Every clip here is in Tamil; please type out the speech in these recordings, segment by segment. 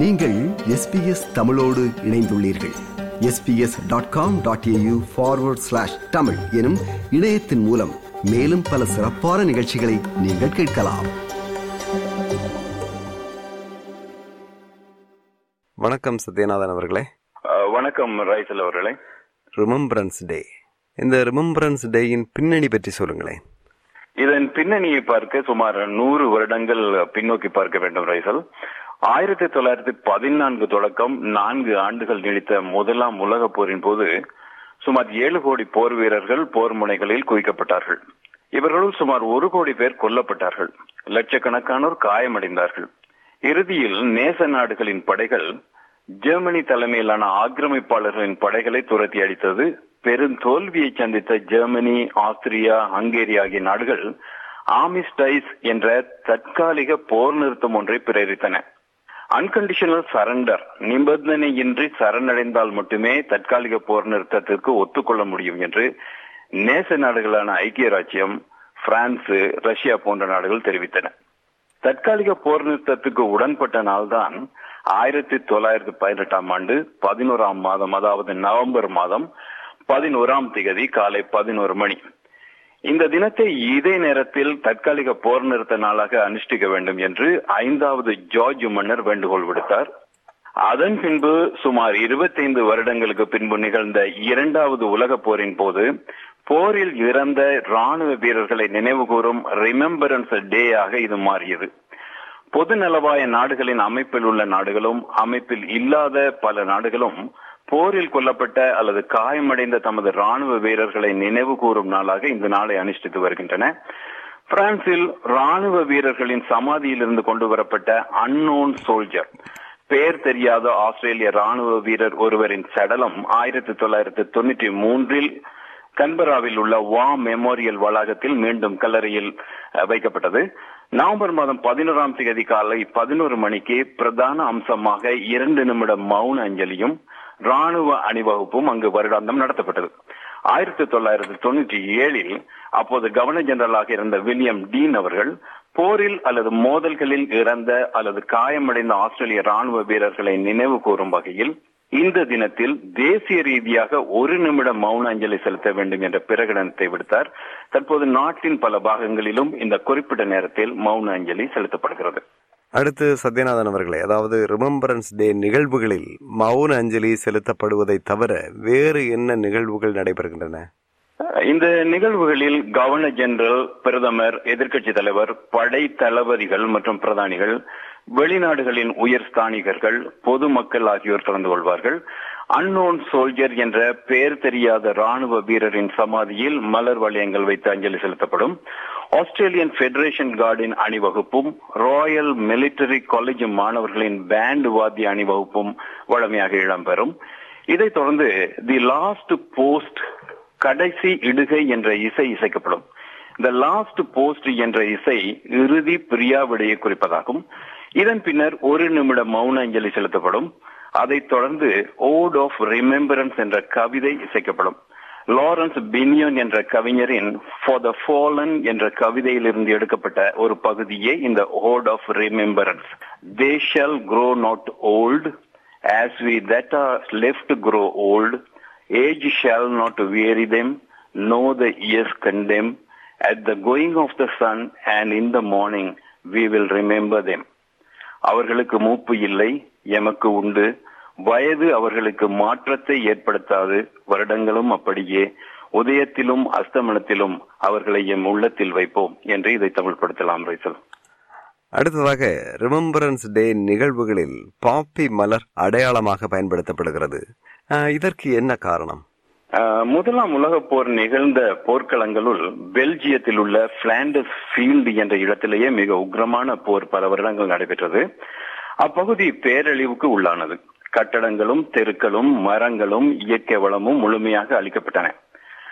நீங்கள் எஸ்பிஎஸ் தமிழோடு இணைந்துள்ளீர்கள். SBS dot com dot AU forward slash Tamil எனும் இணையத்தின் மூலம் மேலும் பல சிறப்பான நிகழ்ச்சிகளை நீங்கள் கேட்கலாம். வணக்கம் சத்யநாதன் அவர்களே. வணக்கம் ரைசல் அவர்களே. ரிமம்பரன்ஸ் டே இந்த ரிமம்பரன்ஸ் டேயின் பின்னணி பற்றி சொல்லுங்களேன். இதன் பின்னணியை பார்க்க சுமார் நூறு வருடங்கள் பின்னோக்கி பார்க்க வேண்டும் ரைசல். ஆயிரத்தி தொள்ளாயிரத்தி பதினான்கு தொடக்கம் நான்கு ஆண்டுகள் நீடித்த முதலாம் உலகப் போரின் போது சுமார் ஏழு கோடி போர் வீரர்கள் போர் முனைகளில் குவிக்கப்பட்டார்கள். இவர்களுள் சுமார் ஒரு கோடி பேர் கொல்லப்பட்டார்கள். லட்சக்கணக்கானோர் காயமடைந்தார்கள். இறுதியில் நேச நாடுகளின் படைகள் ஜெர்மனி தலைமையிலான ஆக்கிரமிப்பாளர்களின் படைகளை துரத்தி அடித்தது. பெரும் தோல்வியை சந்தித்த ஜெர்மனி ஆஸ்திரியா ஹங்கேரி ஆகிய நாடுகள் ஆமிஸ்டைஸ் என்ற தற்காலிக போர் நிறுத்தம் ஒன்றை பிரேரித்தன. அன்கண்டிஷனல் சரண்டர் நிபந்தனையின்றி சரணடைந்தால் மட்டுமே தற்காலிக போர் நிறுத்தத்திற்கு ஒத்துக்கொள்ள முடியும் என்று நேச நாடுகளான ஐக்கிய ராஜ்யம் பிரான்ஸ் ரஷ்யா போன்ற நாடுகள் தெரிவித்தன. தற்காலிக போர் நிறுத்தத்துக்கு உடன்பட்ட நாள்தான் ஆயிரத்தி தொள்ளாயிரத்தி பதினெட்டாம் ஆண்டு பதினோராம் மாதம் அதாவது நவம்பர் மாதம் பதினோராம் திகதி காலை பதினோரு மணி. இந்த தினத்தை இதே நேரத்தில் தற்காலிக போர் நிறுத்த நாளாக அனுஷ்டிக்க வேண்டும் என்று ஐந்தாவது ஜார்ஜ் மன்னர் வேண்டுகோள் விடுத்தார். அதன் பின்பு சுமார் 25 வருடங்களுக்கு பின்பு நிகழ்ந்த இரண்டாவது உலக போரின் போது போரில் இறந்த ராணுவ வீரர்களை நினைவுகூரும் ரிமெம்பரன்ஸ் டே ஆக இது மாறியது. பொது நலவாய நாடுகளின் அமைப்பில் உள்ள நாடுகளும் அமைப்பில் இல்லாத பல நாடுகளும் போரில் கொல்லப்பட்ட அல்லது காயமடைந்த தமது ராணுவ வீரர்களை நினைவு கூறும் நாளாக இந்த நாளை அனுஷ்டித்து வருகின்றன. பிரான்சில் ராணுவ வீரர்களின் சமாதியிலிருந்து கொண்டு வரப்பட்ட அன்னோன் சோல்ஜர் பெயர் தெரியாத ஆஸ்திரேலிய ராணுவ வீரர் ஒருவரின் சடலம் ஆயிரத்தி தொள்ளாயிரத்தி தொண்ணூற்றி மூன்றில் கன்பராவில் உள்ள வா மெமோரியல் வளாகத்தில் மீண்டும் கல்லறையில் வைக்கப்பட்டது. நவம்பர் மாதம் பதினோராம் தேதி காலை பதினோரு மணிக்கு பிரதான அம்சமாக இரண்டு நிமிட மௌன அஞ்சலியும் ராணுவ அணிவகுப்பும் அங்கு வருடாந்தம் நடத்தப்பட்டது. ஆயிரத்தி தொள்ளாயிரத்தி தொண்ணூற்றி ஏழில் அப்போது கவர்னர் ஜெனரலாக இருந்த வில்லியம் டீன் அவர்கள் போரில் அல்லது மோதல்களில் இறந்த அல்லது காயமடைந்த ஆஸ்திரேலிய ராணுவ வீரர்களை நினைவு கூறும் வகையில் இந்த தினத்தில் தேசிய ரீதியாக ஒரு நிமிட மௌன அஞ்சலி செலுத்த வேண்டும் என்ற பிரகடனத்தை விடுத்தார். தற்போது நாட்டின் பல பாகங்களிலும் இந்த குறிப்பிட்ட நேரத்தில் மௌன அஞ்சலி செலுத்தப்படுகிறது. அடுத்து சத்யநாதன் அவர்களே அதாவது ரிமம்பரன்ஸ் டே நிகழ்வுகளில் மௌன அஞ்சலி செலுத்தப்படுவதை தவிர வேறு என்ன நிகழ்வுகள் நடைபெறுகின்றன? இந்த நிகழ்வுகளில் கவர்னர் ஜெனரல் பிரதமர் எதிர்க்கட்சி தலைவர் படை தளபதிகள் மற்றும் பிரதானிகள் வெளிநாடுகளின் உயர் ஸ்தானிகர்கள் பொதுமக்கள் ஆகியோர் கலந்து கொள்வார்கள். அன்னோன் சோல்ஜர் என்ற பெயர் தெரியாத ராணுவ வீரரின் சமாதியில் மலர் வளையங்கள் வைத்து அஞ்சலி செலுத்தப்படும். ஆஸ்திரேலியன் ஃபெடரேஷன் கார்டின் அணிவகுப்பும் ராயல் மிலிட்டரி காலேஜ் மாணவர்களின் பேண்ட் வாத்திய அணிவகுப்பும் வழமையாக இடம்பெறும். இதைத் தொடர்ந்து தி லாஸ்ட் போஸ்ட் கடைசி இடுகை என்ற இசை இசைக்கப்படும். த லாஸ்ட் போஸ்ட் என்ற இசை இறுதி பிரியாவிடையை குறிப்பதாகும். இதன் பின்னர் ஒரு நிமிட மௌன அஞ்சலி செலுத்தப்படும். அதைத் தொடர்ந்து ஓட் ஆஃப் ரிமெம்பரன்ஸ் என்ற கவிதை இசைக்கப்படும். லாரன்ஸ் பினியன் என்ற கவிஞரின் ஃபார் த ஃபாலன் என்ற கவிதையிலிருந்து எடுக்கப்பட்ட ஒரு பகுதியே இந்த ode of remembrance they shall grow not old as we that are left grow old Age shall not weary them, nor the years condemn. At the going of the sun and in the morning we will remember them. அவர்களுக்கு மூப்பு இல்லை எமக்கு உண்டு வயது அவர்களுக்கு மாற்றத்தை ஏற்படுத்தாது. வருடங்களும் அப்படியே உதயத்திலும் அஸ்தமனத்திலும் அவர்களை எம் உள்ளத்தில் வைப்போம் என்று இதை தமிழ்படுத்தலாம் ரைசல். அடுத்ததாக ரிமம்பரன்ஸ் டே நிகழ்வுகளில் பாப்பி மலர் அடையாளமாக பயன்படுத்தப்படுகிறது. இதற்கு என்ன காரணம்? முதலாம் உலகப் போர் நிகழ்ந்த போர்க்களங்களுள் பெல்ஜியத்தில் உள்ள பிளாண்டஸ் ஃபீல்டு என்ற இடத்திலேயே மிக உக்ரமான போர் பல வருடங்கள் நடைபெற்றது. அப்பகுதி பேரழிவுக்கு உள்ளானது. கட்டடங்களும் தெருக்களும் மரங்களும் இயற்கை வளமும் முழுமையாக அழிக்கப்பட்டன.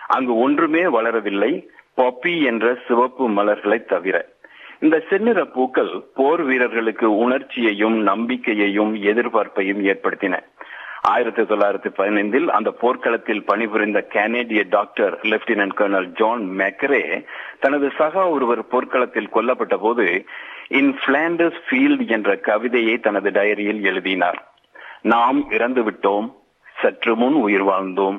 அங்கு ஒன்றுமே வளரவில்லை. பப்பி என்ற சிவப்பு மலர்களை தவிர. இந்த செந்நிற பூக்கள் போர் வீரர்களுக்கு உணர்ச்சியையும் நம்பிக்கையையும் எதிர்பார்ப்பையும் ஏற்படுத்தின. ஆயிரத்தி தொள்ளாயிரத்தி பதினைந்தில் அந்த போர்க்களத்தில் பணிபுரிந்த கனேடிய doctor lieutenant colonel John McCrae தனது சகா ஒருவர் போர்க்களத்தில் கொல்லப்பட்ட போது இன் பிளாண்டர்ஸ் ஃபீல்ட் என்ற கவிதையை தனது டைரியில் எழுதினார். நாம் இறந்து விட்டோம் சற்று முன் உயிர் வாழ்ந்தோம்.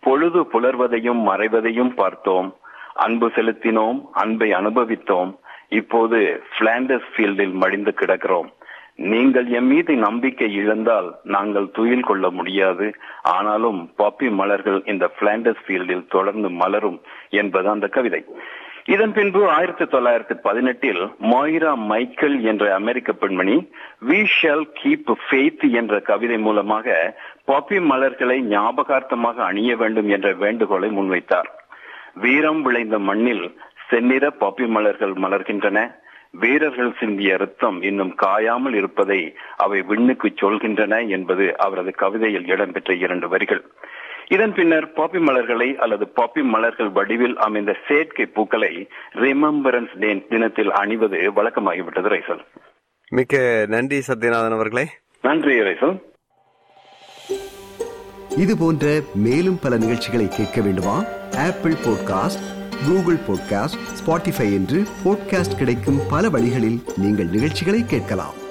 பொழுது புலர்வதையும் மறைவதையும் பார்த்தோம். அன்பு செலுத்தினோம் அன்பை அனுபவித்தோம். இப்போது பிளாண்டஸ் ஃபீல்டில் மடிந்து கிடக்கிறோம். நீங்கள் எம் மீது நம்பிக்கை இழந்தால் நாங்கள் துயில் கொள்ள முடியாது. ஆனாலும் பாப்பி மலர்கள் இந்த பிளாண்டஸ் ஃபீல்டில் தொடர்ந்து மலரும் என்பது அந்த கவிதை. இதன் பின்பு ஆயிரத்தி தொள்ளாயிரத்தி பதினெட்டில் மொய்ரா மைக்கேல் என்ற அமெரிக்க பெண்மணி வி ஷால் கீப் ஃபெய்த் என்ற கவிதை மூலமாக பாப்பி மலர்களை ஞாபகார்த்தமாக அணிய வேண்டும் என்ற வேண்டுகோளை முன்வைத்தார். வீரம் விளைந்த மண்ணில் செந்நிற பாப்பி மலர்கள் மலர்கின்றன. வீரர்கள் சிந்திய ரத்தம் இன்னும் காயாமல் இருப்பதை அவை விண்ணுக்கு சொல்கின்றன என்பது அவரது கவிதையில் இடம்பெற்ற இரண்டு வரிகள். இதன் பின்னர் பாப்பி மலர்களை அல்லது பாப்பி மலர்கள் வடிவில் அமைந்த செயற்கை பூக்களை ரிமெம்பரன்ஸ் டே தினத்தில் அணிவது வழக்கமாகிவிட்டது ரைசல். மிக்க நன்றி சத்யநாதன் அவர்களே. நன்றி ரைசல். இது போன்ற மேலும் பல நிகழ்ச்சிகளை கேட்க வேண்டுமா? Apple podcast Google podcast Spotify என்று பாட்காஸ்ட் கிடைக்கும் பல வழிகளில் நீங்கள் நிகழ்ச்சிகளை கேட்கலாம்.